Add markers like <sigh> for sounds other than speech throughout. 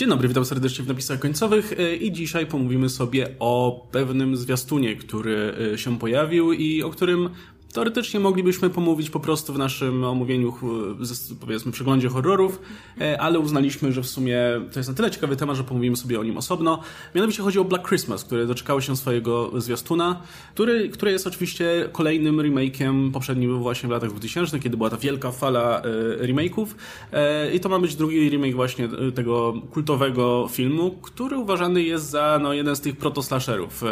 Dzień dobry, witam serdecznie w napisach końcowych e, i dzisiaj pomówimy sobie o pewnym zwiastunie, który e, się pojawił i o którym Teoretycznie moglibyśmy pomówić po prostu w naszym omówieniu, powiedzmy, przeglądzie horrorów, e, ale uznaliśmy, że w sumie to jest na tyle ciekawy temat, że pomówimy sobie o nim osobno. Mianowicie chodzi o Black Christmas, które doczekało się swojego zwiastuna, który, który jest oczywiście kolejnym remake'iem, poprzedni był właśnie w latach 2000, kiedy była ta wielka fala e, remake'ów e, i to ma być drugi remake właśnie tego kultowego filmu, który uważany jest za no, jeden z tych protoslasherów.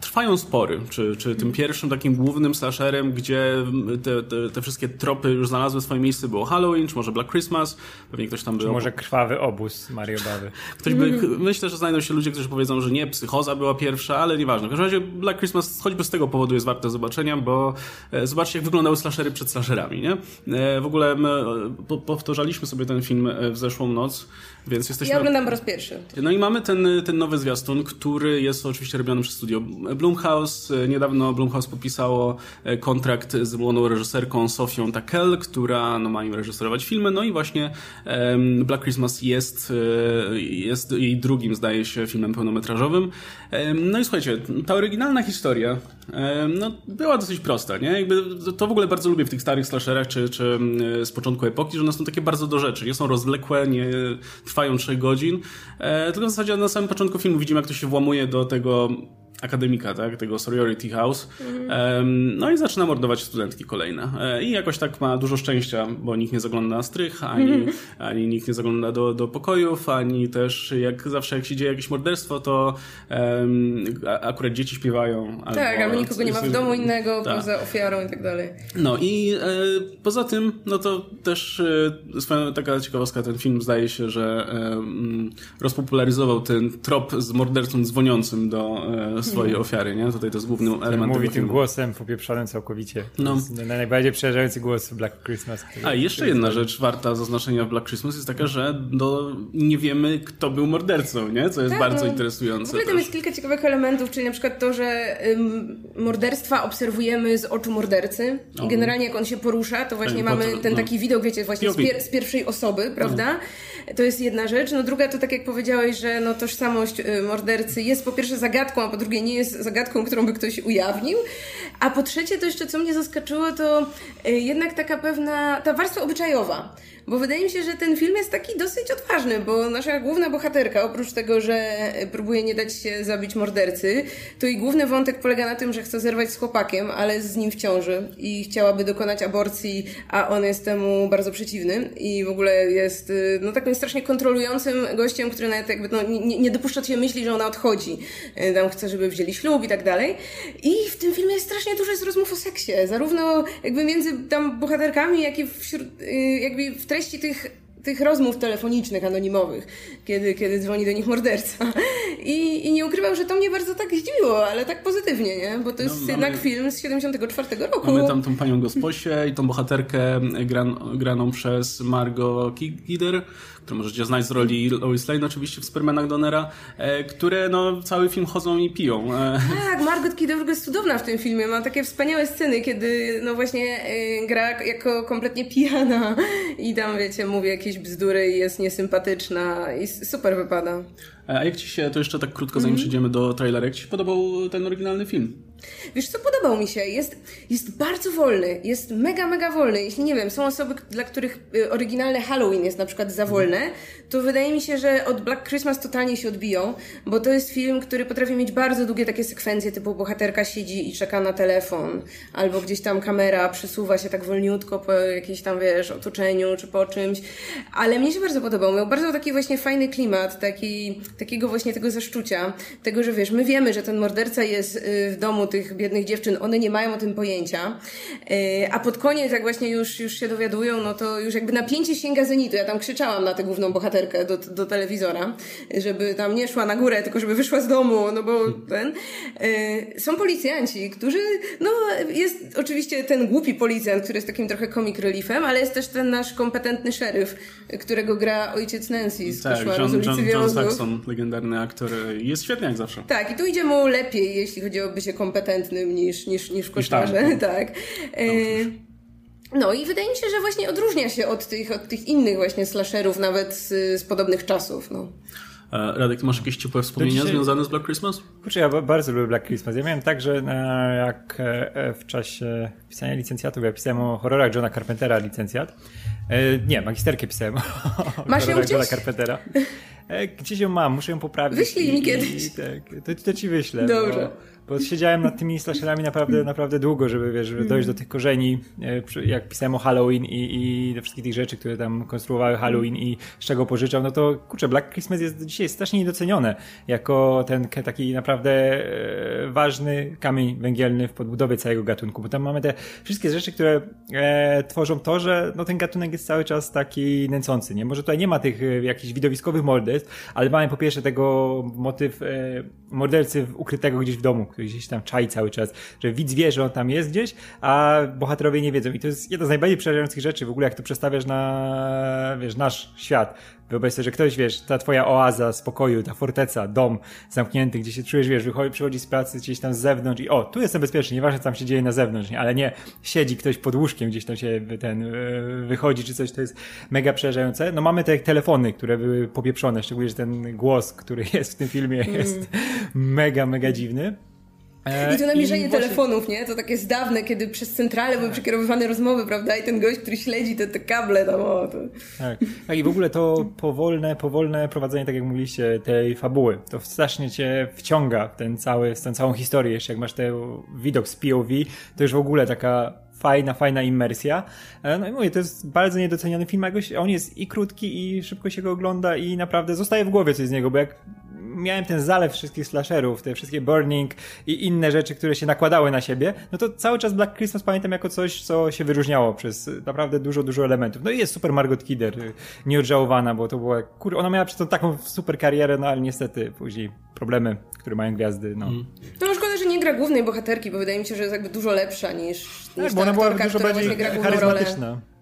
Trwają spory, czy, czy tym pierwszym takim głównym slasherem, gdzie te, te, te, wszystkie tropy już znalazły swoje miejsce, było Halloween, czy może Black Christmas, pewnie ktoś tam był. Czy może Krwawy Obóz Mario Bawy. Ktoś by, myślę, że znajdą się ludzie, którzy powiedzą, że nie, Psychoza była pierwsza, ale nieważne. W każdym razie Black Christmas choćby z tego powodu jest warte zobaczenia, bo e, zobaczcie, jak wyglądały slashery przed slasherami, nie? E, w ogóle my powtarzaliśmy sobie ten film e, w zeszłą noc, więc jesteśmy... Ja oglądam po raz pierwszy. No i mamy ten, ten nowy zwiastun, który jest oczywiście robiony przez studio Blumhouse. Niedawno Blumhouse podpisało e, kontrakt z młodą reżyserką Sofią Takel, która no, ma im reżyserować filmy. No i właśnie Black Christmas jest, e, jest jej drugim, zdaje się, filmem pełnometrażowym. No i słuchajcie, ta oryginalna historia no, była dosyć prosta, nie? Jakby to w ogóle bardzo lubię w tych starych slasherach, czy, czy z początku epoki, że one są takie bardzo do rzeczy. Nie są rozlekłe, nie trwają 3 godzin. E, tylko w zasadzie na samym początku filmu widzimy, jak to się włamuje do tego akademika, tak, tego Sorority House. Mhm. No i zaczyna mordować studentki kolejne. E, I jakoś tak ma dużo szczęścia, bo nikt nie zagląda na strych, ani, mhm. ani nikt nie zagląda do, do pokojów, ani też jak zawsze jak się dzieje jakieś morderstwo, to um, akurat dzieci śpiewają. Albo, tak, albo nikogo nie ma w domu innego tak. poza ofiarą i tak dalej. No i e, poza tym, no to też e, taka ciekawostka, ten film zdaje się, że e, rozpopularyzował ten trop z mordercą dzwoniącym do e, swojej ofiary, nie? Tutaj to jest główny element Mówi tym głosem popieprzonym całkowicie. No. najbardziej przerażający głos Black Christmas. Który, A jeszcze jedna rzecz warta zaznaczenia w Black Christmas jest taka, że do, nie wiemy, kto był mordercą, nie? Co jest tak, bardzo no. interesujące. W ogóle tam jest kilka ciekawych elementów, czyli na przykład to, że ym, morderstwa obserwujemy z oczu mordercy. I generalnie jak on się porusza, to właśnie mamy ten no. taki widok, wiecie, właśnie z, pier z, pierwszej osoby, prawda? To jest jedna rzecz. No druga to tak jak powiedziałeś, że no tożsamość y, mordercy jest po pierwsze zagadką, a po drugie nie jest zagadką, którą by ktoś ujawnił. A po trzecie, to jeszcze co mnie zaskoczyło, to y, jednak taka pewna, ta warstwa obyczajowa. Bo wydaje mi się, że ten film jest taki dosyć odważny, bo nasza główna bohaterka, oprócz tego, że próbuje nie dać się zabić mordercy, to i główny wątek polega na tym, że chce zerwać z chłopakiem, ale z nim w ciąży i chciałaby dokonać aborcji, a on jest temu bardzo przeciwny i w ogóle jest y, no takim strasznie kontrolującym gościem, który nawet jakby no, nie, nie dopuszcza się myśli, że ona odchodzi. Y, tam chce, żeby wzięli ślub i tak dalej. I w tym filmie jest strasznie dużo jest rozmów o seksie, zarówno jakby między tam bohaterkami, jak i wśród, jakby w treści tych tych rozmów telefonicznych, anonimowych, kiedy, kiedy dzwoni do nich morderca. I, I nie ukrywam, że to mnie bardzo tak zdziwiło, ale tak pozytywnie, nie? Bo to jest no, jednak film z 74 roku. Mamy tam tą panią Gosposię i tą bohaterkę gran, graną przez Margot Kidder, które możecie znać z roli Lois Lane oczywiście w Supermanach Donera, e, które no cały film chodzą i piją. E. Tak, Margot Kidder jest cudowna w tym filmie, ma takie wspaniałe sceny, kiedy no właśnie e, gra jako kompletnie pijana i tam wiecie, mówi jakieś bzdury i jest niesympatyczna i super wypada. A jak ci się, to jeszcze tak krótko zanim mm. przejdziemy do trailera, jak ci się podobał ten oryginalny film? Wiesz co, podobał mi się. Jest, jest bardzo wolny. Jest mega, mega wolny. Jeśli, nie wiem, są osoby, dla których y, oryginalne Halloween jest na przykład za wolne, to wydaje mi się, że od Black Christmas totalnie się odbiją, bo to jest film, który potrafi mieć bardzo długie takie sekwencje, typu bohaterka siedzi i czeka na telefon, albo gdzieś tam kamera przesuwa się tak wolniutko po jakimś tam, wiesz, otoczeniu, czy po czymś. Ale mnie się bardzo podobał. Miał bardzo taki właśnie fajny klimat, taki, takiego właśnie tego zaszczucia, tego, że wiesz, my wiemy, że ten morderca jest y, w domu tych biednych dziewczyn, one nie mają o tym pojęcia. E, a pod koniec, jak właśnie już, już się dowiadują, no to już jakby napięcie sięga zenitu. Ja tam krzyczałam na tę główną bohaterkę do, do telewizora, żeby tam nie szła na górę, tylko żeby wyszła z domu, no bo ten. E, są policjanci, którzy, no jest oczywiście ten głupi policjant, który jest takim trochę comic reliefem, ale jest też ten nasz kompetentny szeryf, którego gra ojciec Nancy z tak, Koszmaru John, John, John Saxon, legendarny aktor, jest świetny jak zawsze. Tak, i tu idzie mu lepiej, jeśli chodzi o bycie kompetentnym niż, niż, niż w koszmarze. tak. <laughs> E, No i wydaje mi się, że właśnie odróżnia się od tych, od tych innych właśnie slasherów, nawet z, z podobnych czasów. No. E, Radek, masz jakieś ciepłe wspomnienia dzisiaj... związane z Black Christmas? Kurczę, ja bardzo lubię Black Christmas. Ja miałem tak, że jak e, w czasie pisania licencjatów, ja pisałem o horrorach Johna Carpentera licencjat. E, nie, magisterkę pisałem o <laughs> Masz horrorach Johna Carpentera. Gdzieś ją mam, muszę ją poprawić. Wyślij mi kiedyś. tak, to, to ci wyślę. Dobrze. Bo bo siedziałem nad tymi slasherami naprawdę, naprawdę długo, żeby, wiesz, żeby dojść do tych korzeni, e, jak pisałem o Halloween i, i do wszystkich tych rzeczy, które tam konstruowały Halloween i z czego pożyczał, no to kurczę, Black Christmas jest dzisiaj strasznie niedocenione jako ten taki naprawdę e, ważny kamień węgielny w podbudowie całego gatunku, bo tam mamy te wszystkie rzeczy, które e, tworzą to, że no, ten gatunek jest cały czas taki nęcący, nie? Może tutaj nie ma tych e, jakichś widowiskowych morderstw, ale mamy po pierwsze tego motyw e, mordercy ukrytego gdzieś w domu, który gdzieś tam czai cały czas, że widz wie, że on tam jest gdzieś, a bohaterowie nie wiedzą. I to jest jedna z najbardziej przerażających rzeczy w ogóle, jak to przestawiasz na, wiesz, nasz świat. Wyobraź sobie, że ktoś, wiesz, ta twoja oaza spokoju, ta forteca, dom zamknięty, gdzie się czujesz, wiesz, wychodzi, przychodzi z pracy gdzieś tam z zewnątrz i o, tu jestem bezpieczny, nieważne co tam się dzieje na zewnątrz, nie? ale nie, siedzi ktoś pod łóżkiem, gdzieś tam się ten e, wychodzi czy coś, to jest mega przerażające. No mamy te telefony, które były popieprzone, szczególnie, że ten głos, który <laughs> jest w tym filmie jest mm. mega, mega dziwny. E, I to namierzenie I właśnie... telefonów, nie? To takie zdawne, kiedy przez centralę były przekierowywane rozmowy, prawda? I ten gość, który śledzi te, te kable tam, o, to... Tak. tak, i w ogóle to powolne, powolne prowadzenie, tak jak mówiliście, tej fabuły. To strasznie cię wciąga w ten cały, w tę całą historię. Jeszcze jak masz ten widok z POV, to już w ogóle taka fajna, fajna immersja. E, no i mówię, to jest bardzo niedoceniony film, jakoś on jest i krótki, i szybko się go ogląda i naprawdę zostaje w głowie coś z niego, bo jak miałem ten zalew wszystkich slasherów, te wszystkie Burning i inne rzeczy, które się nakładały na siebie, no to cały czas Black Christmas pamiętam jako coś, co się wyróżniało przez naprawdę dużo, dużo elementów. No i jest super Margot Kidder, nieodżałowana, bo to była, kur... ona miała przez to taką super karierę, no ale niestety później problemy, które mają gwiazdy, no. Mm. No szkoda, że nie gra głównej bohaterki, bo wydaje mi się, że jest jakby dużo lepsza niż, tak, niż bo ona była dużo bardziej charyzmatyczna. Rolę.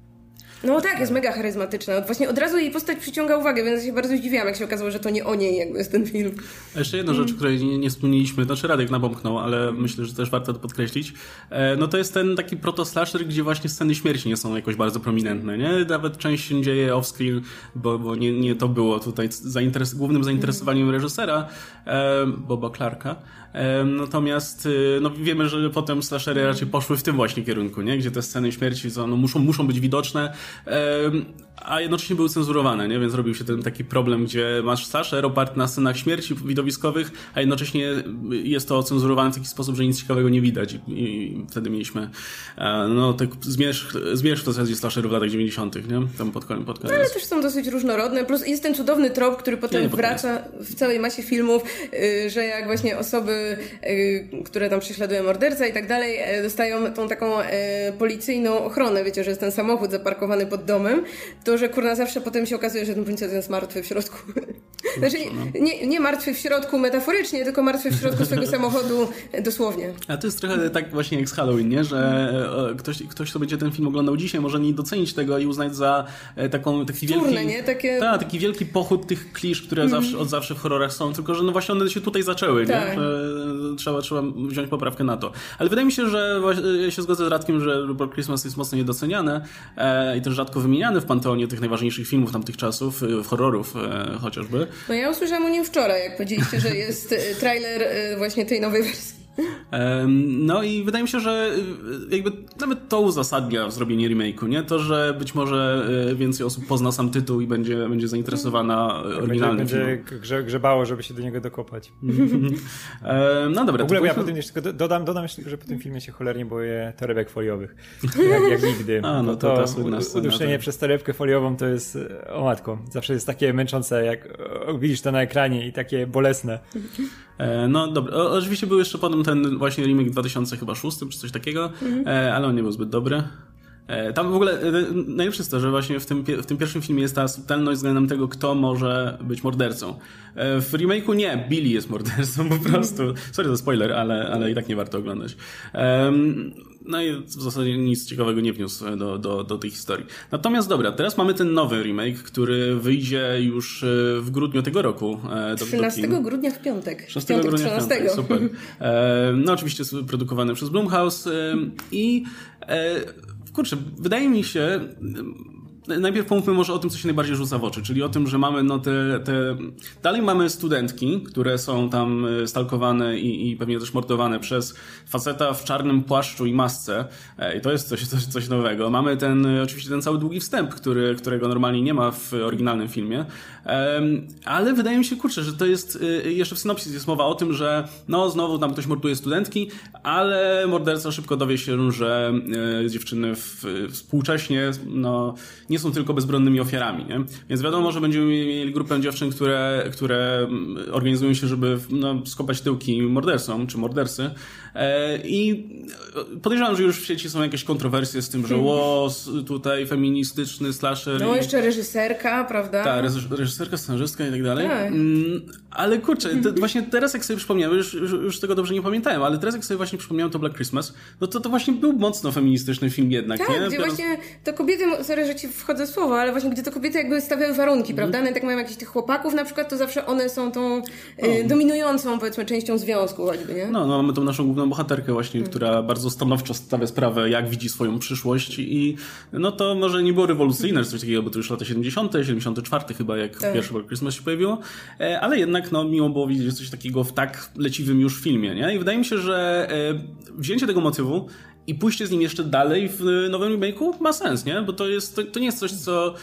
No tak, jest mega charyzmatyczna. Właśnie od razu jej postać przyciąga uwagę, więc się bardzo zdziwiłam, jak się okazało, że to nie o niej jakby jest ten film. A jeszcze jedna rzecz, której nie, nie wspomnieliśmy, znaczy Radek nabąknął, ale myślę, że też warto to podkreślić. E, no to jest ten taki proto-slasher, gdzie właśnie sceny śmierci nie są jakoś bardzo prominentne, nie? Nawet część się dzieje off-screen, bo, bo nie, nie to było tutaj zainteres głównym zainteresowaniem reżysera, e, Boba Clarka. Natomiast y, no, wiemy, że potem slashery raczej poszły w tym właśnie kierunku, nie? gdzie te sceny śmierci no, muszą, muszą być widoczne, a jednocześnie były cenzurowane, nie? więc robił się ten taki problem, gdzie masz slasher oparty na scenach śmierci widowiskowych, a jednocześnie jest to cenzurowane w taki sposób, że nic ciekawego nie widać. I, wtedy mieliśmy e, no, tak zmierzch, zmierzch w zasadzie slasherów w latach 90., nie? Tam pod. Pod koniec. No, ale też są dosyć różnorodne. Plus jest ten cudowny trop, który potem wraca w całej masie filmów, y, że jak właśnie osoby Y, które tam prześladuje morderca i tak dalej, e, dostają tą taką e, policyjną ochronę, wiecie, że jest ten samochód zaparkowany pod domem, to że kurna zawsze potem się okazuje, że ten policjant jest martwy w środku. Znaczy, nie, nie martwy w środku metaforycznie, tylko martwy w środku swojego <laughs> samochodu dosłownie. A to jest trochę tak właśnie jak z Halloween, nie? że e, ktoś, ktoś, kto będzie ten film oglądał dzisiaj, może nie docenić tego i uznać za taką, taki Wtórne, wielki... nie? Takie... Ta, taki wielki pochód tych klisz, które mm. zawsze, od zawsze w horrorach są, tylko że no właśnie one się tutaj zaczęły, tak. nie? trzeba, trzeba wziąć poprawkę na to. Ale wydaje mi się, że ja się zgodzę z Radkiem, że Black Christmas jest mocno niedoceniane e, i też rzadko wymieniany w panteonie tych najważniejszych filmów tamtych czasów, e, horrorów e, chociażby. No ja usłyszałam o nim wczoraj, jak powiedzieliście, że jest e, trailer właśnie tej nowej wersji. No i wydaje mi się, że y, jakby nawet to uzasadnia zrobienie remake'u, nie? To, że być może y, więcej osób pozna sam tytuł i będzie, będzie zainteresowana oryginalnym będzie, Będzie grze, grzebało, żeby się do niego dokopać. <laughs> No dobra. W ogóle ja po tym jeszcze, dodam, dodam jeszcze, że po tym filmie się cholernie boję torebek foliowych. Jak, jak nigdy. <laughs> A, no to, to, to uduszenie tak. przez torebkę foliową to jest, o matko, zawsze jest takie męczące, jak widzisz to na ekranie i takie bolesne. E, no dobra, o, oczywiście był jeszcze potem ten właśnie remake 2006 czy coś takiego, mhm. E, ale on nie był zbyt dobry. E, tam w ogóle najlepsze jest to, że właśnie w tym, w tym pierwszym filmie jest ta subtelność względem tego, kto może być mordercą. W remake'u nie, Billy jest mordercą <laughs> po prostu. Sorry za spoiler, ale, ale i tak nie warto oglądać. no i w zasadzie nic ciekawego nie wniósł do, do, do tej historii. Natomiast dobra, teraz mamy ten nowy remake, który wyjdzie już w grudniu tego roku. Do 13 do grudnia w piątek. 6 piątek, grudnia 13. w piątek, super. No oczywiście jest produkowany przez Blumhouse i kurczę, wydaje mi się, Najpierw pomówmy może o tym, co się najbardziej rzuca w oczy, czyli o tym, że mamy no te, te... Dalej mamy studentki, które są tam e, stalkowane i, i pewnie też mordowane przez faceta w czarnym płaszczu i masce. E, I to jest coś, coś, coś nowego. Mamy ten, e, oczywiście ten cały długi wstęp, który, którego normalnie nie ma w oryginalnym filmie. Ale wydaje mi się, kurczę, że to jest, jeszcze w synopsis jest mowa o tym, że no znowu tam ktoś morduje studentki, ale morderca szybko dowie się, że dziewczyny współcześnie no nie są tylko bezbronnymi ofiarami. Nie? Więc wiadomo, że będziemy mieli grupę dziewczyn, które, które mm, organizują się, żeby no, skopać tyłki mordercom czy mordercy. E, I podejrzewam, że już w sieci są jakieś kontrowersje z tym, że łos, tutaj feministyczny slasher. No, jeszcze reżyserka, prawda? Tak, reżyserka, scenarzystka i tak dalej. Tak. Mm, ale kurczę, te, właśnie teraz jak sobie przypomniałem, już, już, już, tego dobrze nie pamiętałem, ale teraz jak sobie właśnie przypomniałem to Black Christmas, no to to właśnie był mocno feministyczny film jednak, tak, nie? gdzie właśnie to kobiety, sorry, że ci wchodzę w słowo, ale właśnie gdzie to kobiety jakby stawiały warunki, mm. prawda? Nawet jak mają jakichś tych chłopaków na przykład, to zawsze one są tą y, dominującą, powiedzmy, częścią związku choćby, nie? No, no mamy tą naszą główną bohaterkę właśnie, mm. która bardzo stanowczo stawia sprawę, jak widzi swoją przyszłość i no to może nie było rewolucyjne, coś takiego, bo to już lata 70., 74 chyba, jak tak. pierwszy Black Christmas się pojawiło, e, ale jednak no miło było widzieć coś takiego w tak leciwym już filmie, nie? I wydaje mi się, że e, wzięcie tego motywu i pójście z nim jeszcze dalej w nowym remake'u ma sens, nie? Bo to jest, to, to nie jest coś, co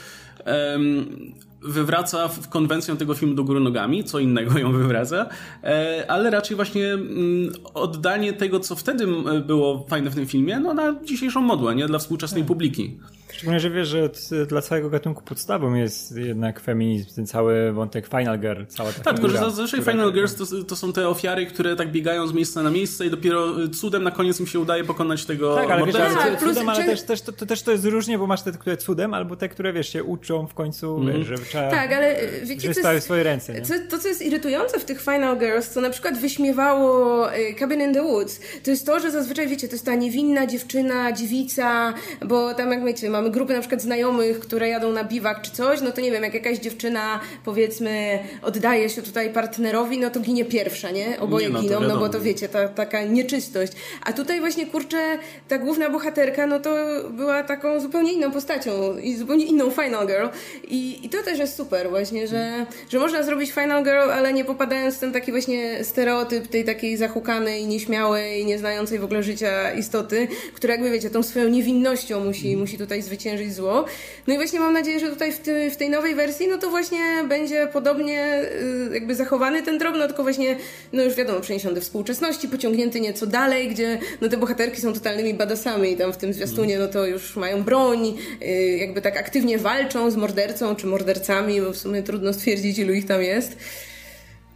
um, wywraca w konwencję tego filmu do góry nogami, co innego ją wywraca, e, ale raczej właśnie mm, oddanie tego, co wtedy było fajne w tym filmie, no na dzisiejszą modłę, nie? Dla współczesnej tak. publiki. Szczególnie, że wiesz, że dla całego gatunku podstawą jest jednak feminizm, ten cały wątek Final Girl, cała ta Tak, tylko że zazwyczaj Final Girls to, to, są te ofiary, które tak biegają z miejsca na miejsce i dopiero cudem na koniec im się udaje pokonać tego tak, ale, wiesz, ale cudem, ale też, też, to, to, też to jest różnie, bo masz te, które cudem, albo te, które wiesz, się uczą w końcu, mm. wiesz, że trzeba... Tak, ale y, wiecie, co jest, swoje ręce. Nie? Co, to, co jest irytujące w tych Final Girls, co na przykład wyśmiewało y, Cabin in the Woods, to jest to, że zazwyczaj, wiecie, to jest ta niewinna dziewczyna, dziewica, bo tam jak wiecie, mamy grupy na przykład znajomych, które jadą na biwak czy coś, no to nie wiem, jak jakaś dziewczyna powiedzmy oddaje się tutaj partnerowi, no to ginie pierwsza, nie? Oboje nie, no, giną, no bo to wiecie, ta, taka nieczystość. A tutaj właśnie, kurczę, ta główna bohaterka, no to była taką zupełnie inną postacią i zupełnie inną Final Girl i, i to też jest super właśnie, że, że można zrobić Final Girl, ale nie popadając w ten taki właśnie stereotyp tej takiej zahukanej, nieśmiałej, nieznającej w ogóle życia istoty, która jakby wiecie, tą swoją niewinnością musi, musi tutaj zwyciężyć zło. No i właśnie mam nadzieję, że tutaj w, ty, w tej nowej wersji, no to właśnie będzie podobnie y, jakby zachowany ten trop, no tylko właśnie, no już wiadomo, przeniesiony do współczesności, pociągnięty nieco dalej, gdzie no te bohaterki są totalnymi badasami i tam w tym zwiastunie, no to już mają broń, y, jakby tak aktywnie walczą z mordercą czy mordercami, bo w sumie trudno stwierdzić, ilu ich tam jest.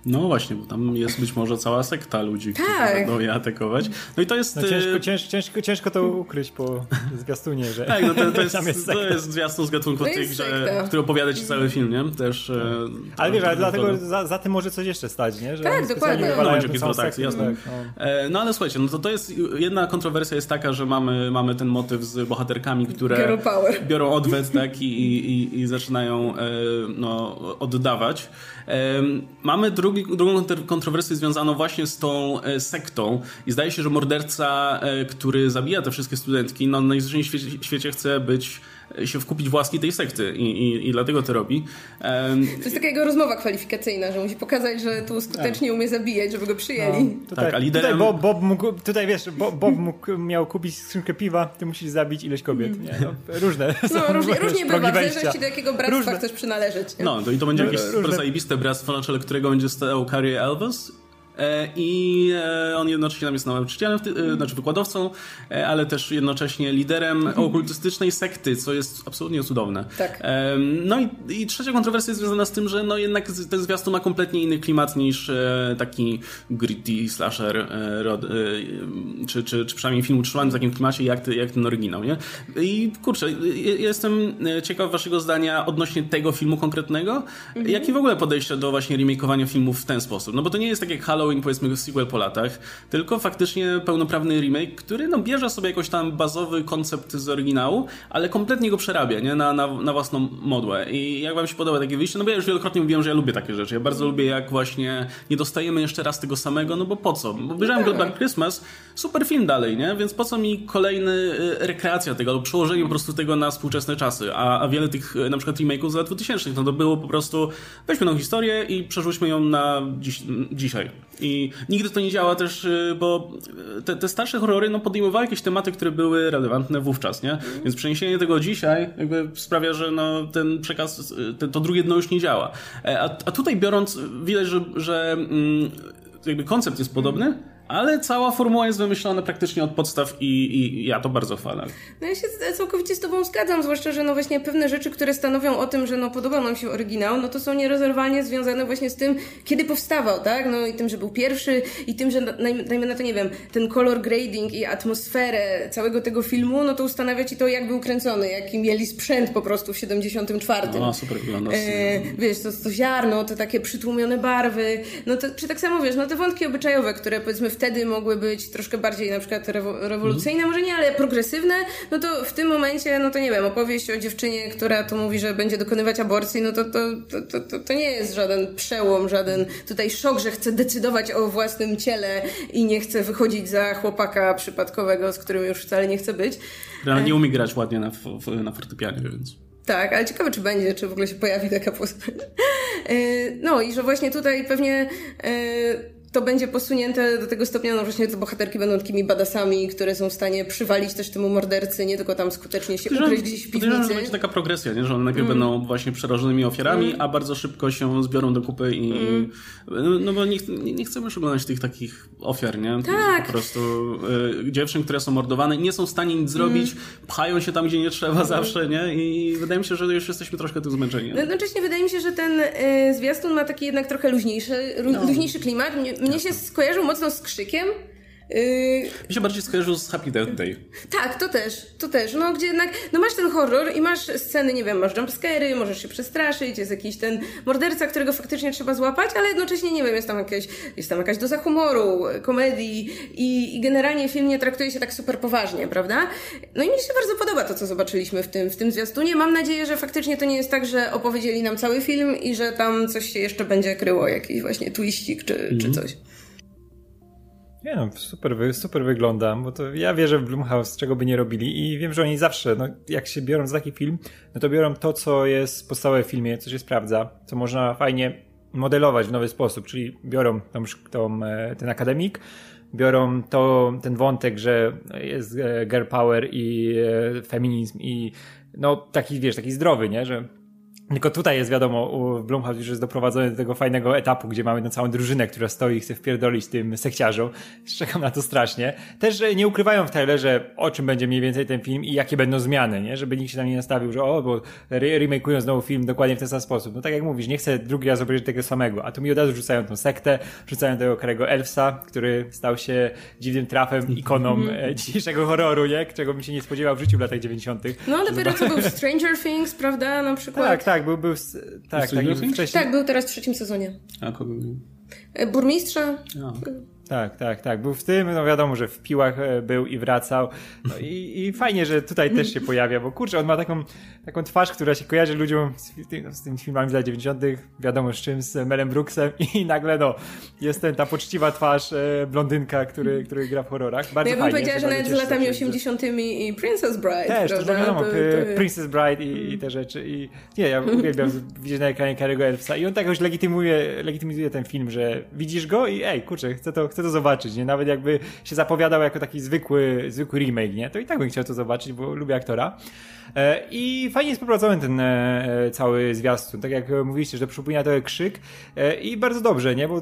No właśnie, bo tam jest być może cała sekta ludzi, tak. którzy będą je atakować. No i to jest... No ciężko, ciężko, ciężko, ciężko to ukryć po zwiastunie, że Tak, no to, to, <laughs> jest, jest to jest zwiastun z gatunku tych, że, który opowiada ci cały film, nie? Też... E, ale wiesz, ale dlatego za, za, tym może coś jeszcze stać, nie? Że tak, dokładnie. No, będzie jakieś jasne. Tak, no. E, no ale słuchajcie, no to, to jest... Jedna kontrowersja jest taka, że mamy, mamy ten motyw z bohaterkami, które biorą odwet, <laughs> tak? I, i, i zaczynają e, no, oddawać. Mamy drugi, drugą kontrowersję związaną właśnie z tą e, sektą i zdaje się, że morderca, e, który zabija te wszystkie studentki, no najzwyczajniej w świecie, świecie chce być się wkupić w łaski tej sekty i, i, i dlatego to robi. Um, to jest taka jego rozmowa kwalifikacyjna, że musi pokazać, że tu skutecznie tak. umie zabijać, żeby go przyjęli. No, tutaj, tak, a liderem... tutaj Bob, Bob mógł, tutaj wiesz, Bob, Bob mógł, miał kupić skrzynkę piwa, ty musisz zabić ileś kobiet. Nie, no, różne. No, różnie, <laughs> różnie bywa, w zależności do jakiego bractwa różne. chcesz przynależeć. Nie? No, to i to będzie jakieś różne... zajebiste bractwo, na czele którego będzie stał Carrie Elvis I e, on jednocześnie tam jest nauczycielem, e, znaczy wykładowcą, ale też jednocześnie liderem <laughs> okultystycznej sekty, co jest absolutnie cudowne. Tak. No i, i trzecia kontrowersja jest związana z tym, że no jednak ten zwiastun ma kompletnie inny klimat niż taki gritty slasher, czy, czy, czy przynajmniej film utrzymany w takim klimacie jak, jak ten oryginał, nie? I kurczę, jestem ciekaw waszego zdania odnośnie tego filmu konkretnego, mhm. jak i w ogóle podejścia do właśnie remakeowania filmów w ten sposób. No bo to nie jest tak jak Halo Halloween, powiedzmy sequel po latach, tylko faktycznie pełnoprawny remake, który no, bierze sobie jakoś tam bazowy koncept z oryginału, ale kompletnie go przerabia, nie? Na, na, na własną modłę. I jak wam się podoba takie wyjście? No bo ja już wielokrotnie mówiłem, że ja lubię takie rzeczy. Ja bardzo lubię, jak właśnie nie dostajemy jeszcze raz tego samego, no bo po co? Bo obejrzałem no Black Christmas, super film dalej, nie? Więc po co mi kolejny y, rekreacja tego, albo przełożenie po prostu tego na współczesne czasy, a, a wiele tych y, na przykład remake'ów z lat 2000, no to było po prostu weźmy tą historię i przerzućmy ją na dziś, dzisiaj. I nigdy to nie działa też, y, bo te, te starsze horrory no, podejmowały jakieś tematy, które były relevantne wówczas, nie? Więc przeniesienie tego dzisiaj jakby sprawia, że no, ten przekaz, ten, to drugie dno już nie działa. E, a, a tutaj biorąc, widać, że, że mm, jakby koncept jest podobny, ale cała formuła jest wymyślona praktycznie od podstaw i, i, ja to bardzo chwalę. No ja się całkowicie z tobą zgadzam, zwłaszcza, że no właśnie pewne rzeczy, które stanowią o tym, że no podobał nam się oryginał, no to są nierozerwalnie związane właśnie z tym, kiedy powstawał, tak? No i tym, że był pierwszy i tym, że dajmy na to, nie wiem, ten color grading i atmosferę całego tego filmu, no to ustanawia ci to, jak był kręcony, jaki mieli sprzęt po prostu w 74. No, super wygląda. E, wiesz, to, to ziarno, to takie przytłumione barwy, no to, czy tak samo, wiesz, no te wątki obyczajowe, które powiedzmy wtedy mogły być troszkę bardziej na przykład rewolucyjne, mhm. może nie, ale progresywne, no to w tym momencie, no to nie wiem, opowieść o dziewczynie, która tu mówi, że będzie dokonywać aborcji, no to, to, to, to, to nie jest żaden przełom, żaden tutaj szok, że chce decydować o własnym ciele i nie chce wychodzić za chłopaka przypadkowego, z którym już wcale nie chce być. Ale nie umie grać ładnie na, na fortepianie, więc... Tak, ale ciekawe, czy będzie, czy w ogóle się pojawi taka postać. E, no i że właśnie tutaj pewnie e, to będzie posunięte do tego stopnia, no właśnie te bohaterki będą takimi badasami, które są w stanie przywalić też temu mordercy, nie tylko tam skutecznie się ukryć gdzieś w piwnicy. To będzie taka progresja, nie? że one najpierw mm. będą właśnie przerażonymi ofiarami, mm. a bardzo szybko się zbiorą do kupy i mm. no bo nie, nie, nie chcemy już oglądać tych takich ofiar, nie? Tak. Po prostu y, dziewczyn, które są mordowane, nie są w stanie nic zrobić, mm. pchają się tam, gdzie nie trzeba mm. zawsze, nie? I wydaje mi się, że już jesteśmy troszkę tym zmęczeni. No, jednocześnie wydaje mi się, że ten y, zwiastun ma taki jednak trochę luźniejszy, no. luźniejszy klimat. Mnie, się skojarzył mocno z krzykiem. Yy... Mi się bardziej skojarzył z Happy Death Day. Tak, to też, to też. No, gdzie jednak, no masz ten horror i masz sceny, nie wiem, masz jumpscary, możesz się przestraszyć, jest jakiś ten morderca, którego faktycznie trzeba złapać, ale jednocześnie, nie wiem, jest tam, jakieś, jest tam jakaś doza humoru, komedii i, i generalnie film nie traktuje się tak super poważnie, prawda? No i mi się bardzo podoba to, co zobaczyliśmy w tym, w tym zwiastunie. Mam nadzieję, że faktycznie to nie jest tak, że opowiedzieli nam cały film i że tam coś się jeszcze będzie kryło, jakiś właśnie twistik czy, mm czy mhm. coś. Nie no, super, super wygląda, bo to ja wierzę w Blumhouse, czego by nie robili i wiem, że oni zawsze, no, jak się biorą za taki film, no to biorą to, co jest podstawowe w filmie, co się sprawdza, co można fajnie modelować w nowy sposób, czyli biorą tą, tą, e, ten akademik, biorą to, ten wątek, że jest e, girl power i e, feminizm i no taki, wiesz, taki zdrowy, nie, że tylko tutaj jest wiadomo, u Blumhouse już jest doprowadzony do tego fajnego etapu, gdzie mamy tę całą drużynę, która stoi i chce wpierdolić tym sekciarzom. <laughs> Czekam na to strasznie. Też nie ukrywają w trailerze, o czym będzie mniej więcej ten film i jakie będą zmiany, nie? Żeby nikt się tam nie nastawił, że o, bo remake'ują znowu film dokładnie w ten sam sposób. No tak jak mówisz, nie chcę drugi raz obejrzeć tego samego, a tu mi od razu rzucają tą sektę, rzucają tego Karego Elfsa, który stał się dziwnym trafem, ikoną mm. <laughs> dzisiejszego horroru, nie? Czego mi się nie spodziewał w życiu w latach 90. No dopiero co był Stranger Things, prawda? Na przykład. Tak, tak, był, był tak, tak, wcześniej. Tak, był teraz w trzecim sezonie. A kogo był? E, burmistrza. A. Tak, tak, tak. Był w tym, no wiadomo, że w piłach e, był i wracał. No i, i fajnie, że tutaj też się pojawia, bo kurczę, on ma taką, taką twarz, która się kojarzy ludziom z, z tymi filmami z lat 90., wiadomo z czym, z Melem Brooksem <laughs> i nagle no, jest ten, ta poczciwa twarz e, blondynka, który, który gra w horrorach. Bardzo ja bym powiedziała, że nawet z latami 80. i Princess Bride. Też, to wiadomo. Princess Bride i, i, te rzeczy. I nie, ja uwielbiam widzieć na ekranie Kary'ego Elfsa i on tak jakoś legitymuje, legitymizuje ten film, że widzisz go i ej, kurczę, chcę to, chcę to zobaczyć, nie? Nawet jakby się zapowiadał jako taki zwykły, zwykły remake, nie? To i tak bym chciał to zobaczyć, bo lubię aktora. E, I fajnie jest poprowadzony ten e, cały zwiastun. Tak jak mówiliście, że przypomina to krzyk. E, I bardzo dobrze, nie? Bo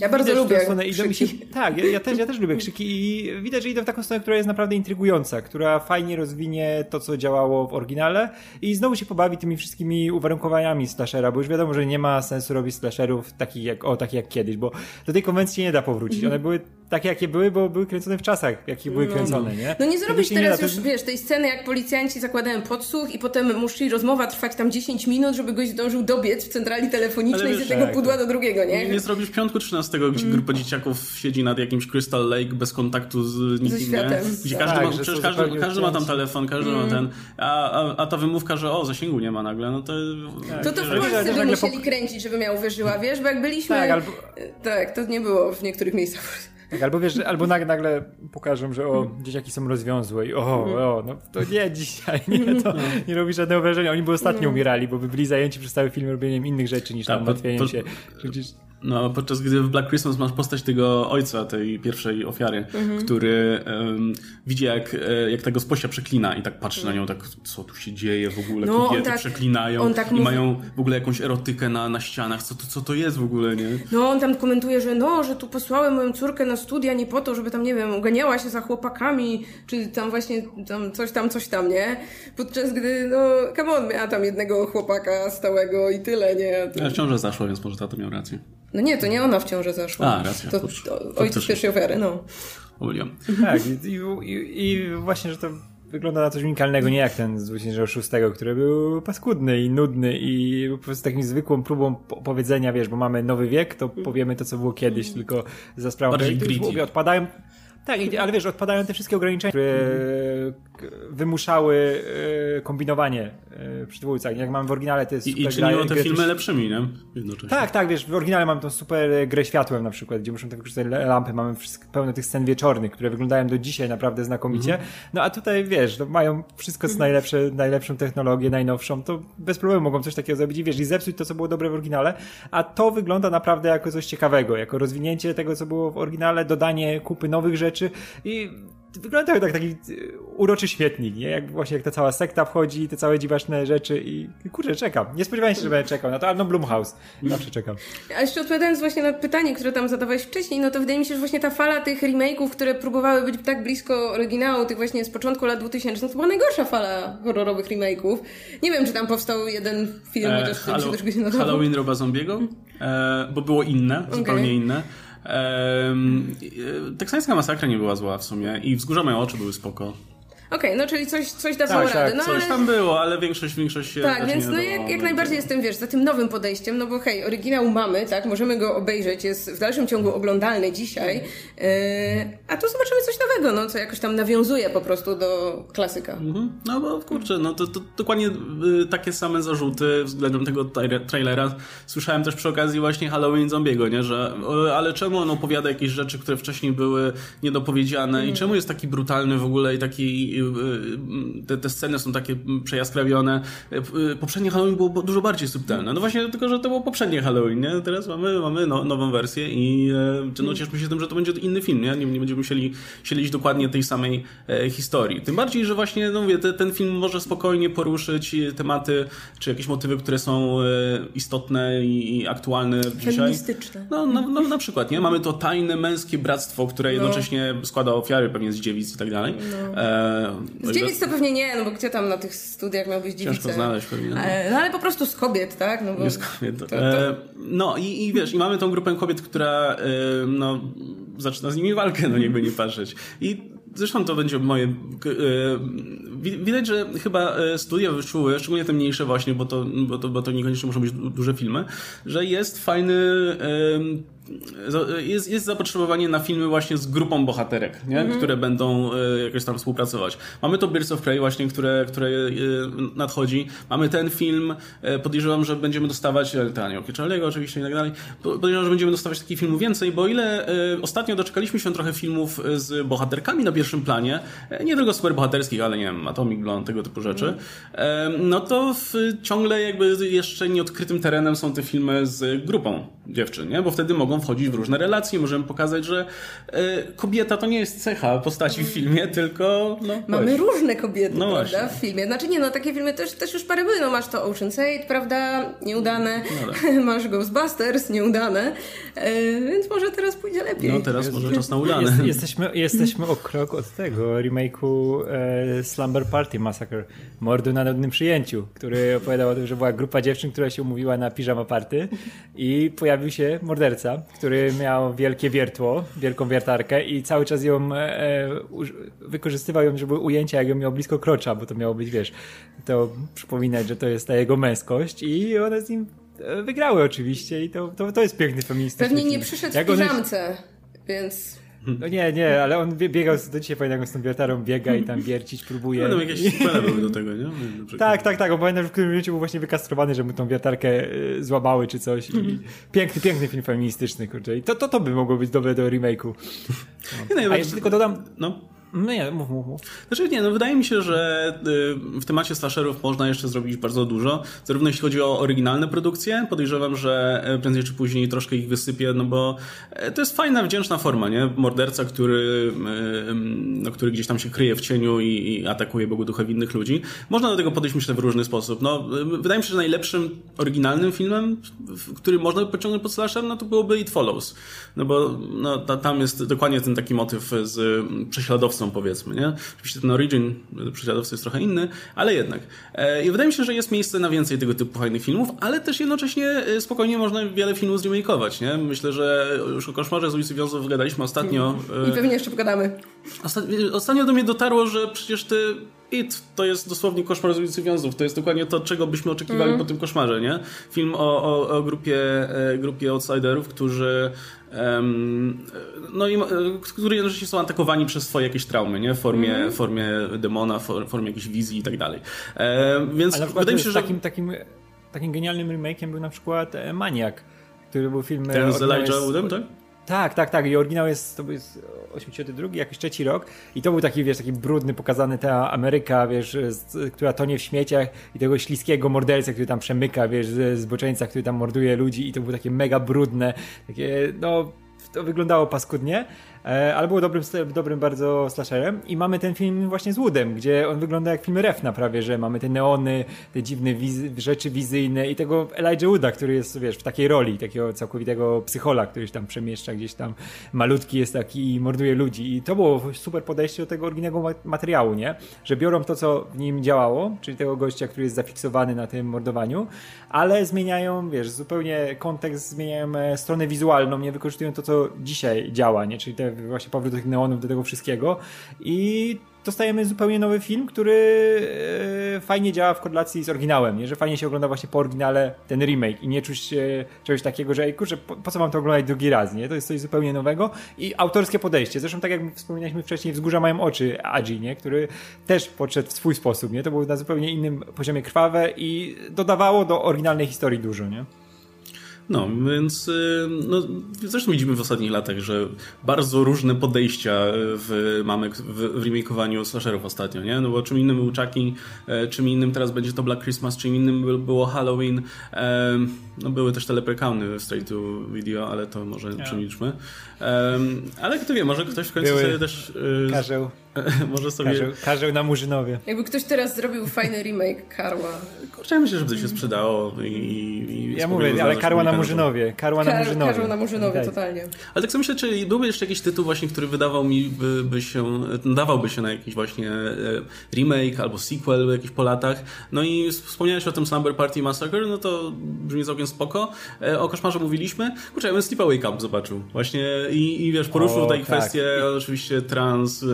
ja bardzo lubię krzyki. Się, tak, ja, ja, też, ja też lubię <laughs> krzyki i widać, że idę w taką stronę, która jest naprawdę intrygująca, która fajnie rozwinie to, co działało w oryginale i znowu się pobawi tymi wszystkimi uwarunkowaniami slashera, bo już wiadomo, że nie ma sensu robić slasherów takich jak, o, takich jak kiedyś, bo do tej konwencji nie da powrócić. One były takie, jakie były, bo były kręcone w czasach, jakie były no, kręcone, nie? No nie zrobisz teraz nie już, wiesz, tej sceny, jak policjanci zakładają podsłuch i potem musi rozmowa trwać tam 10 minut, żeby goś zdążył dobiec w centrali telefonicznej wiesz, z jednego tak, pudła do drugiego, nie? Nie, nie zrobisz piątku 13, gdzie mm. grupa dzieciaków siedzi nad jakimś Crystal Lake bez kontaktu z nikim, nie? Gdzie każdy, tak, ma, przecież każdy, każdy ma tam telefon, każdy mm. ma ten, a, a, a ta wymówka, że o, zasięgu nie ma nagle, no to... Tak. To to w Polsce by musieli kręcić, żeby miał uwierzyła, wiesz, bo jak byliśmy... Tak, albo... tak, to nie było w niektórych miejscach. Tak, albo wiesz, albo nagle pokażą, że o, dzieciaki są rozwiązłe i o, o, no to nie dzisiaj, nie, to nie robi żadnego wrażenia. Oni by ostatnio umierali, bo by byli zajęci przez cały film robieniem innych rzeczy niż tam martwieniem się. Przecież no, podczas gdy w Black Christmas masz postać tego ojca, tej pierwszej ofiary, mhm. który um, widzi jak, e, jak ta gosposia przeklina i tak patrzy na nią, tak co tu się dzieje w ogóle, no, kobiety tak, przeklinają tak i mówi... mają w ogóle jakąś erotykę na, na ścianach, co to, co to jest w ogóle, nie? No, on tam komentuje, że no, że tu posłałem moją córkę na studia nie po to, żeby tam, nie wiem, uganiała się za chłopakami, czy tam właśnie tam coś tam, coś tam, nie? Podczas gdy, no, come on, miała tam jednego chłopaka stałego i tyle, nie? To... Ale ciąże zaszło, więc może tato miał rację. No nie, to nie ona w ciąży zaszła. A, racja. To, to ojciec pierwszej ofiary, no. Pomyliłem. Tak, i, i, i, właśnie, że to wygląda na coś unikalnego, nie jak ten z 2006, który był paskudny i nudny i po prostu takim zwykłą próbą powiedzenia, wiesz, bo mamy nowy wiek, to powiemy to, co było kiedyś, tylko za sprawą... Bardziej. Odpadają, tak, ale wiesz, odpadają te wszystkie ograniczenia, które wymuszały e, kombinowanie e, przy twórcach. Jak mam w oryginale te super I, i czyniło te filmy lepszymi, nie? Tak, tak, wiesz, w oryginale mam tą super grę światłem na przykład, gdzie muszą tak wykorzystać lampy, mamy pełno tych scen wieczornych, które wyglądają do dzisiaj naprawdę znakomicie. Mhm. No a tutaj, wiesz, no, mają wszystko co najlepsze, najlepszą technologię, najnowszą, to bez problemu mogą coś takiego zrobić i wiesz, i zepsuć to, co było dobre w oryginale, a to wygląda naprawdę jako coś ciekawego, jako rozwinięcie tego, co było w oryginale, dodanie kupy nowych rzeczy i wygląda jak taki uroczy świetnik, nie? Jak właśnie jak ta cała sekta wchodzi, te całe dziwaczne rzeczy i kurczę, czekam. Nie spodziewałem się, że będę czekał na to, ale no Blumhouse. Zawsze czekam. A jeszcze odpowiadając właśnie na pytanie, które tam zadawałeś wcześniej, no to wydaje mi się, że właśnie ta fala tych remake'ów, które próbowały być tak blisko oryginału, tych właśnie z początku lat 2000, no to była najgorsza fala horrorowych remake'ów. Nie wiem, czy tam powstał jeden film, e, chociaż się troszkę się nadawał. Halloween Roba Zombiego, e, bo było inne, okay. zupełnie inne. Um, teksańska masakra nie była zła w sumie i wzgórza moje oczy były spoko. Okej, okay, no czyli coś, coś dawało tak, radę. Tak, no, coś ale... tam było, ale większość, większość się Tak, więc no jak, jak najbardziej jestem, wiesz, za tym nowym podejściem, no bo hej, oryginał mamy, tak, możemy go obejrzeć, jest w dalszym ciągu oglądalny dzisiaj, yy, a tu zobaczymy coś nowego, no, co jakoś tam nawiązuje po prostu do klasyka. Mhm. No bo kurczę, no to, to dokładnie y, takie same zarzuty względem tego trailera słyszałem też przy okazji właśnie Halloween Zombiego, nie, że ale czemu on opowiada jakieś rzeczy, które wcześniej były niedopowiedziane i mhm. czemu jest taki brutalny w ogóle i taki te, te sceny są takie przejaskrawione. Y, poprzednie Halloween było dużo bardziej subtelne. No właśnie tylko, że to było poprzednie Halloween, nie? Teraz mamy, mamy no, nową wersję i e, no, cieszmy się tym, że to będzie inny film, nie? Nie, nie będziemy musieli śledzić dokładnie tej samej e, historii. Tym bardziej, że właśnie, no mówię, te, ten film może spokojnie poruszyć tematy, czy jakieś motywy, które są e, istotne i, aktualne dzisiaj. No, no, no, na przykład, nie? Mamy to tajne męskie bractwo, które no. jednocześnie składa ofiary pewnie z dziewic i tak dalej. No. Z dziewic to pewnie nie, no bo gdzie tam na tych studiach miał być dziewice? Ciężko znaleźć pewnie. No. no ale po prostu z kobiet, tak? No, bo z kobiet. To, to... E, no i, i wiesz, i mamy tą grupę kobiet, która e, no, zaczyna z nimi walkę, no jakby nie patrzeć. I Zresztą to będzie moje. E, widać, że chyba e, studia wyczuły, szczególnie te mniejsze, właśnie, bo to, bo to, bo to niekoniecznie muszą być duże filmy, że jest fajny jest, jest zapotrzebowanie na filmy właśnie z grupą bohaterek, nie? Mm -hmm. które będą e, jakoś tam współpracować. Mamy to Birds of Prey właśnie, które, które e, nadchodzi. Mamy ten film, e, podejrzewam, że będziemy dostawać, Aniołki Charlie'ego oczywiście i tak dalej, podejrzewam, że będziemy dostawać takich filmów więcej, bo ile ostatnio doczekaliśmy się trochę filmów z bohaterkami na pierwszym planie, nie tylko super bohaterskich, ale nie wiem, Atomic Blonde, tego typu rzeczy, mm. no to w, ciągle jakby jeszcze nieodkrytym terenem są te filmy z grupą dziewczyn, nie? Bo wtedy mogą wchodzić w różne relacje, możemy pokazać, że e, kobieta to nie jest cecha postaci w filmie, tylko no, Mamy właśnie. różne kobiety, no prawda, właśnie. w filmie. Znaczy nie, no takie filmy też, też już parę były, no masz to Ocean's 8, prawda, nieudane, no tak. <laughs> masz Ghostbusters, nieudane, e, więc może teraz pójdzie lepiej. No teraz może czas na udane. Jest, jesteśmy, jesteśmy o krok od tego remake'u e, Slumber Party Massacre, Mordu na nudnym przyjęciu, który opowiadał o tym, że była grupa dziewczyn, która się umówiła na piżama party i pojawił się morderca, który miał wielkie wiertło, wielką wiertarkę i cały czas ją e, wykorzystywał ją, żeby ujęcia, jak ją miał blisko krocza, bo to miało być, wiesz, to przypominać, że to jest ta jego męskość i one z nim e, wygrały oczywiście i to, to, to jest piękny feministyczny Pewnie nie przyszedł jak w piżamce, więc... No nie, nie, ale on biegał, do dzisiaj pamiętam, z tą wiertarą biega i tam wiercić próbuje. No, jakieś sequele były do tego, nie? tak, tak, tak, bo pamiętam, że w którymś momencie był właśnie wykastrowany, że mu tą wiertarkę y, złamały czy coś i piękny, piękny film feministyczny, kurczę. I to, to, to by mogło być dobre do remake'u. No. A jeszcze tylko dodam... No. No nie, mów, mów, mów. Znaczy nie, no wydaje mi się, że y, w temacie slasherów można jeszcze zrobić bardzo dużo. Zarówno jeśli chodzi o oryginalne produkcje, podejrzewam, że e, prędzej czy później troszkę ich wysypię, no bo e, to jest fajna, wdzięczna forma, nie? Morderca, który, y, no, który gdzieś tam się kryje w cieniu i, i atakuje Bogu duchów innych ludzi. Można do tego podejść, myślę, w różny sposób. No, wydaje mi się, że najlepszym oryginalnym filmem, który można by pociągnąć pod slasher, no to byłoby It Follows. No bo no, tam jest dokładnie ten taki motyw z prześladowcą powiedzmy, nie? Oczywiście ten origin prześladowcy jest trochę inny, ale jednak. E, I wydaje mi się, że jest miejsce na więcej tego typu fajnych filmów, ale też jednocześnie e, spokojnie można wiele filmów zremake'ować, nie? Myślę, że już o Koszmarze z ulicy Wiązów gadaliśmy ostatnio. E, I pewnie jeszcze pogadamy. Ostatnio do mnie dotarło, że przecież ty It to jest dosłownie koszmar z ulicy Wiązów. To jest dokładnie to, czego byśmy oczekiwali mm. po tym koszmarze, nie? Film o, o, o grupie, grupie outsiderów, którzy no i którzy jednocześnie są atakowani przez swoje jakieś traumy, nie? W formie, mm. formie demona, w formie jakiejś wizji i tak dalej. Więc wydaje mi się, że... Takim, takim, takim genialnym remake'iem był na przykład e, Maniak, który był film... Ten z Elijah Woodem, tak? Tak, tak, tak. I oryginał jest, to jest 82, jakiś trzeci rok. I to był taki, wiesz, taki brudny, pokazany ta Ameryka, wiesz, z, która tonie w śmieciach i tego śliskiego mordercę, który tam przemyka, wiesz, zboczeńca, który tam morduje ludzi i to było takie mega brudne, takie, no, to wyglądało paskudnie. E, ale było dobrym, dobrym bardzo slasherem i mamy ten film właśnie z Woodem, gdzie on wygląda jak film Refna prawie, że mamy te neony, te dziwne wizy, rzeczy wizyjne i tego Elijah Wooda, który jest, wiesz, w takiej roli, takiego całkowitego psychola, który się tam przemieszcza gdzieś tam, malutki jest taki i morduje ludzi i to było super podejście do tego oryginalnego materiału, nie? Że biorą to, co w nim działało, czyli tego gościa, który jest zafiksowany na tym mordowaniu, ale zmieniają, wiesz, zupełnie kontekst, zmieniają e, stronę wizualną, nie wykorzystują to, co dzisiaj działa, nie? Czyli te właśnie powrót tych neonów, do tego wszystkiego i dostajemy zupełnie nowy film, który e, fajnie działa w korelacji z oryginałem, nie? że fajnie się ogląda właśnie po oryginale ten remake i nie czuć czegoś takiego, że ej, kurczę, po, po, co mam to oglądać drugi raz, nie? To jest coś zupełnie nowego i autorskie podejście. Zresztą tak jak wspominaliśmy wcześniej, Wzgórza mają oczy Agi, nie? Który też podszedł w swój sposób, nie? To było na zupełnie innym poziomie krwawe i dodawało do oryginalnej historii dużo, nie? No, więc y, no, zresztą widzimy w ostatnich latach, że bardzo różne podejścia w, mamy w, w remake'owaniu slasherów ostatnio, nie? No bo czym innym był Chucky, e, czym innym teraz będzie to Black Christmas, czym innym było Halloween. E, no były też te leprekauny w straight to video, ale to może yeah. przemilczmy. Ale kto wie, może ktoś w końcu były. sobie też... Y, Karzeł. <laughs> Może sobie... Karzeł, karzeł na Murzynowie. Jakby ktoś teraz zrobił fajny remake Karła. Kurczę, ja myślę, że to się sprzedało i... i ja mówię, ale Karła na Murzynowie. Karła na Murzynowie. Karła na Murzynowie, totalnie. Ale tak sobie myślę, czy byłby jeszcze jakiś tytuł właśnie, który wydawał mi, by, by się, dawałby się na jakiś właśnie e, remake albo sequel jakiś po latach. No i wspomniałeś o tym Slumber Party Massacre, no to brzmi całkiem spoko. E, o koszmarze mówiliśmy. Kurczę, ja bym Sleepaway Camp zobaczył. Właśnie i, i wiesz, poruszył tutaj tak. kwestię oczywiście trans e,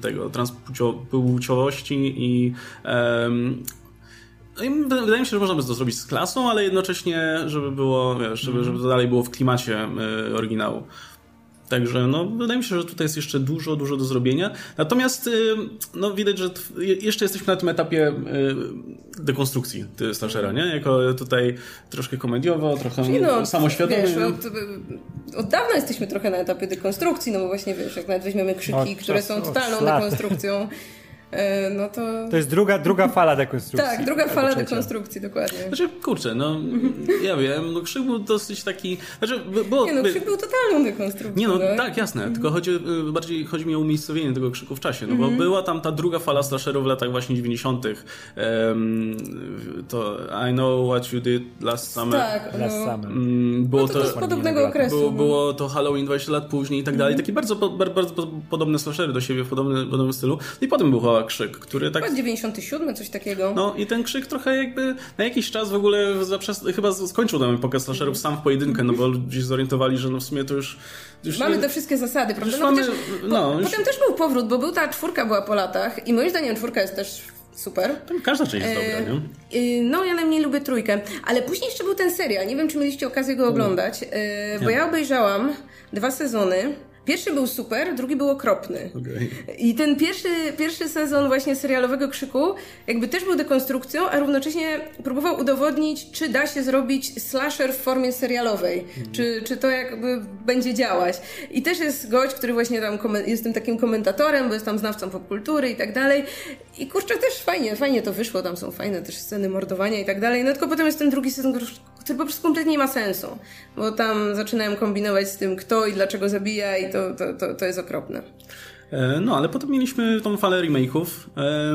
tego transpłciowości i um, Wydaje mi się, że można by to zrobić z klasą, ale jednocześnie, żeby było, wiesz, żeby, żeby to dalej było w klimacie y, oryginału. Także no, wydaje mi się, że tutaj jest jeszcze dużo, dużo do zrobienia. Natomiast no, widać, że jeszcze jesteśmy na tym etapie dekonstrukcji Slashera, nie? Jako tutaj troszkę komediowo, trochę no, samoświadomy. Wiesz, od, od dawna jesteśmy trochę na etapie dekonstrukcji, no bo właśnie wiesz, jak nawet weźmiemy krzyki, które są totalną dekonstrukcją <laughs> no to... To jest druga, druga fala <laughs> dekonstrukcji. Tak, druga fala dekonstrukcji, dokładnie. Znaczy, kurczę, no ja wiem, no Krzyk był dosyć taki... Znaczy, było, nie no, Krzyk był totalną dekonstrukcją. Nie no, tak, tak jasne, tylko chodzi, y, bardziej chodzi mi o umiejscowienie tego Krzyku w czasie, no bo mm -hmm. była tam ta druga fala slasherów w latach właśnie 90 um, to I Know What You Did Last Summer. Tak, no. Last Summer. Um, było no to, to z podobnego okresu. Było, no. było to Halloween 20 lat później i tak dalej, mm -hmm. takie bardzo, bardzo, bardzo podobne slashery do siebie w podobnym, podobnym stylu. I potem był wydawała Krzyk, który tak... Chyba 97, coś takiego. No i ten Krzyk trochę jakby na jakiś czas w ogóle chyba skończył tam epokę slasherów sam w pojedynkę, no bo ludzie zorientowali, że no w sumie to już... już mamy te wszystkie zasady, prawda? No, mamy, chociaż, no, po, już... Potem też był powrót, bo był ta czwórka była po latach i moim zdaniem czwórka jest też super. Każda część jest dobra, nie? E, no, ja najmniej lubię trójkę. Ale później jeszcze był ten serial. Nie wiem, czy mieliście okazję go oglądać, e, bo ja obejrzałam dwa sezony. Pierwszy był super, drugi był okropny. Okay. I ten pierwszy, pierwszy sezon właśnie serialowego krzyku jakby też był dekonstrukcją, a równocześnie próbował udowodnić, czy da się zrobić slasher w formie serialowej. Mm. Czy, czy to jakby będzie działać. I też jest gość, który właśnie tam jest tym takim komentatorem, bo jest tam znawcą popkultury i tak dalej. I kurczę, też fajnie, fajnie to wyszło, tam są fajne też sceny mordowania i tak dalej. No tylko potem jest ten drugi sezon, który po prostu kompletnie nie ma sensu. Bo tam zaczynają kombinować z tym, kto i dlaczego zabija i to, to, to, to jest okropne. E, no, ale potem mieliśmy tą falę remake'ów.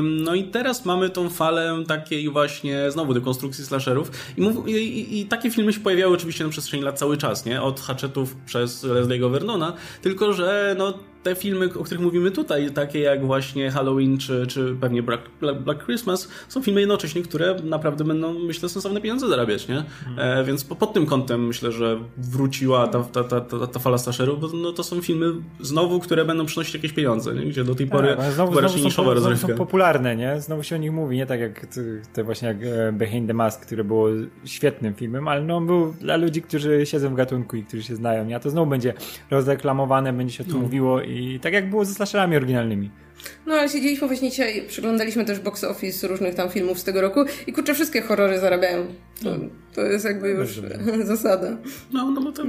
No i teraz mamy tą falę takiej właśnie znowu dekonstrukcji slasherów. I, i, i, takie filmy się pojawiały oczywiście na przestrzeni lat cały czas, nie? Od Hatchetów przez Leslie'ego Vernona. Tylko, że no, te filmy, o których mówimy tutaj, takie jak właśnie Halloween czy, czy pewnie Black, Black Christmas, są filmy jednocześnie, które naprawdę będą, myślę, sensowne pieniądze zarabiać, nie? Mhm. E, więc po, pod tym kątem myślę, że wróciła ta, ta, ta, ta, ta fala slasherów, bo no, to są filmy znowu, które będą przynosić jakieś pieniądze, nie? Gdzie do tej pory tak, znowu, była niszowa. Znowu są popularne, nie? Znowu się o nich mówi, nie tak jak te właśnie jak e, Behind the Mask, które było świetnym filmem, ale no był dla ludzi, którzy siedzą w gatunku i którzy się znają, nie? A to znowu będzie rozreklamowane, będzie się tym no. mówiło i tak jak było ze slasherami oryginalnymi. No ale siedzieliśmy właśnie dzisiaj, przyglądaliśmy też box office różnych tam filmów z tego roku i kurczę, wszystkie horrory zarabiają. To, no. to jest jakby już <laughs> zasada. No, no bo to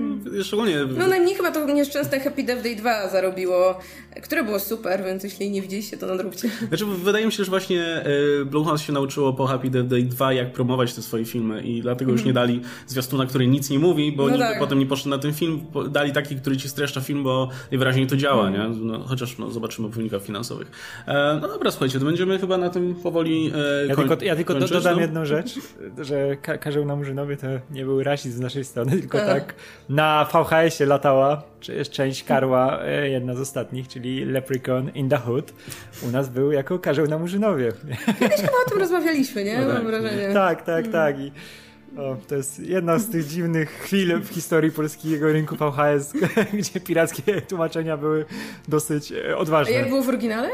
szczególnie... No najmniej chyba to nieszczęsne Happy Death Day 2 zarobiło, które było super, więc jeśli nie widzieliście, to nadróbcie. Znaczy wydaje mi się, że właśnie e, Blumhouse się nauczyło po Happy Death Day 2 jak promować te swoje filmy i dlatego już nie dali zwiastuna, który nic nie mówi, bo no tak. potem nie poszedł na ten film, dali taki, który ci streszcza film, bo najwyraźniej to działa, nie? No, chociaż no, zobaczymy w wynikach finansowych. E, no dobra, słuchajcie, to będziemy chyba na tym powoli e, Ja tylko, ja tylko dodam no? jedną rzecz, że ka Karzeł na Murzynowie to nie był rasizm z naszej strony, tylko e. tak na VHS-ie latała część Karła, e, jedna z ostatnich, czyli Leprechaun in the Hood. U nas był jako Karzeł na Murzynowie. Kiedyś chyba o tym rozmawialiśmy, nie? No tak. Mam wrażenie. Tak, tak, tak. I o, to jest jedna z tych dziwnych chwil w historii polskiego rynku VHS, <laughs> gdzie pirackie tłumaczenia były dosyć odważne. A jak było w oryginale?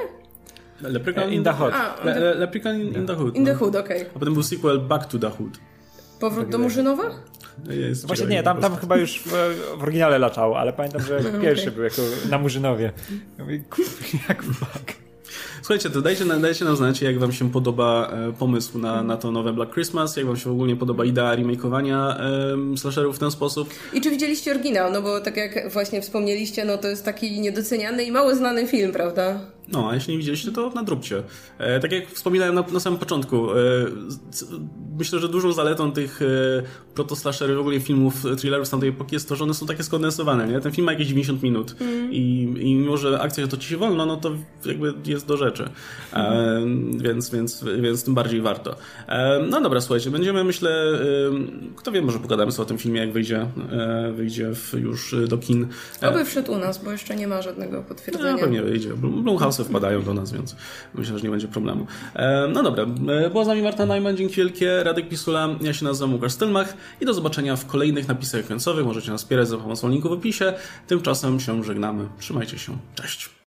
Leprechaun in the Hood. A, Le, Le, Leprechaun in, in the Hood. In the no. Hood, okej. Okay. A potem był sequel Back to the Hood. Powrót tak do Murzynowa? Jest, Właśnie nie, tam, tam chyba już w, w oryginale latało, ale pamiętam, że pierwszy okay. był jako na Murzynowie. Jak fuck. Słuchajcie, to dajcie, dajcie nam znać, jak wam się podoba e, pomysł na, na to nowe Black Christmas, jak wam się ogólnie podoba idea remakeowania um, slasherów w ten sposób. I czy widzieliście oryginał, no bo tak jak właśnie wspomnieliście, no to jest taki niedoceniany i mało znany film, prawda? No, a jeśli nie widzieliście, to nadróbcie. E, tak jak wspominałem na, na samym początku, e, myślę, że dużą zaletą tych e, protoslashery, w ogóle filmów, thrillerów z tamtej epoki jest to, że one są takie skondensowane, nie? Ten film ma jakieś 90 minut mm. i, i mimo, że akcja toczy się wolno, no to jakby jest do rzeczy. E, więc, więc, więc tym bardziej warto. E, no dobra, słuchajcie, będziemy, myślę, e, kto wie, może pogadamy sobie o tym filmie, jak wyjdzie, wyjdzie w, już do kin. Oby wszedł u nas, bo jeszcze nie ma żadnego potwierdzenia. No, pewnie wyjdzie. Blumhouse wpadają do nas, więc myślę, że nie będzie problemu. No dobra, była z nami Marta Najman, dzięki wielkie, Radek Pisula, ja się nazywam Łukasz Stelmach i do zobaczenia w kolejnych napisach końcowych. Możecie nas wspierać za pomocą linku w opisie. Tymczasem się żegnamy. Trzymajcie się. Cześć.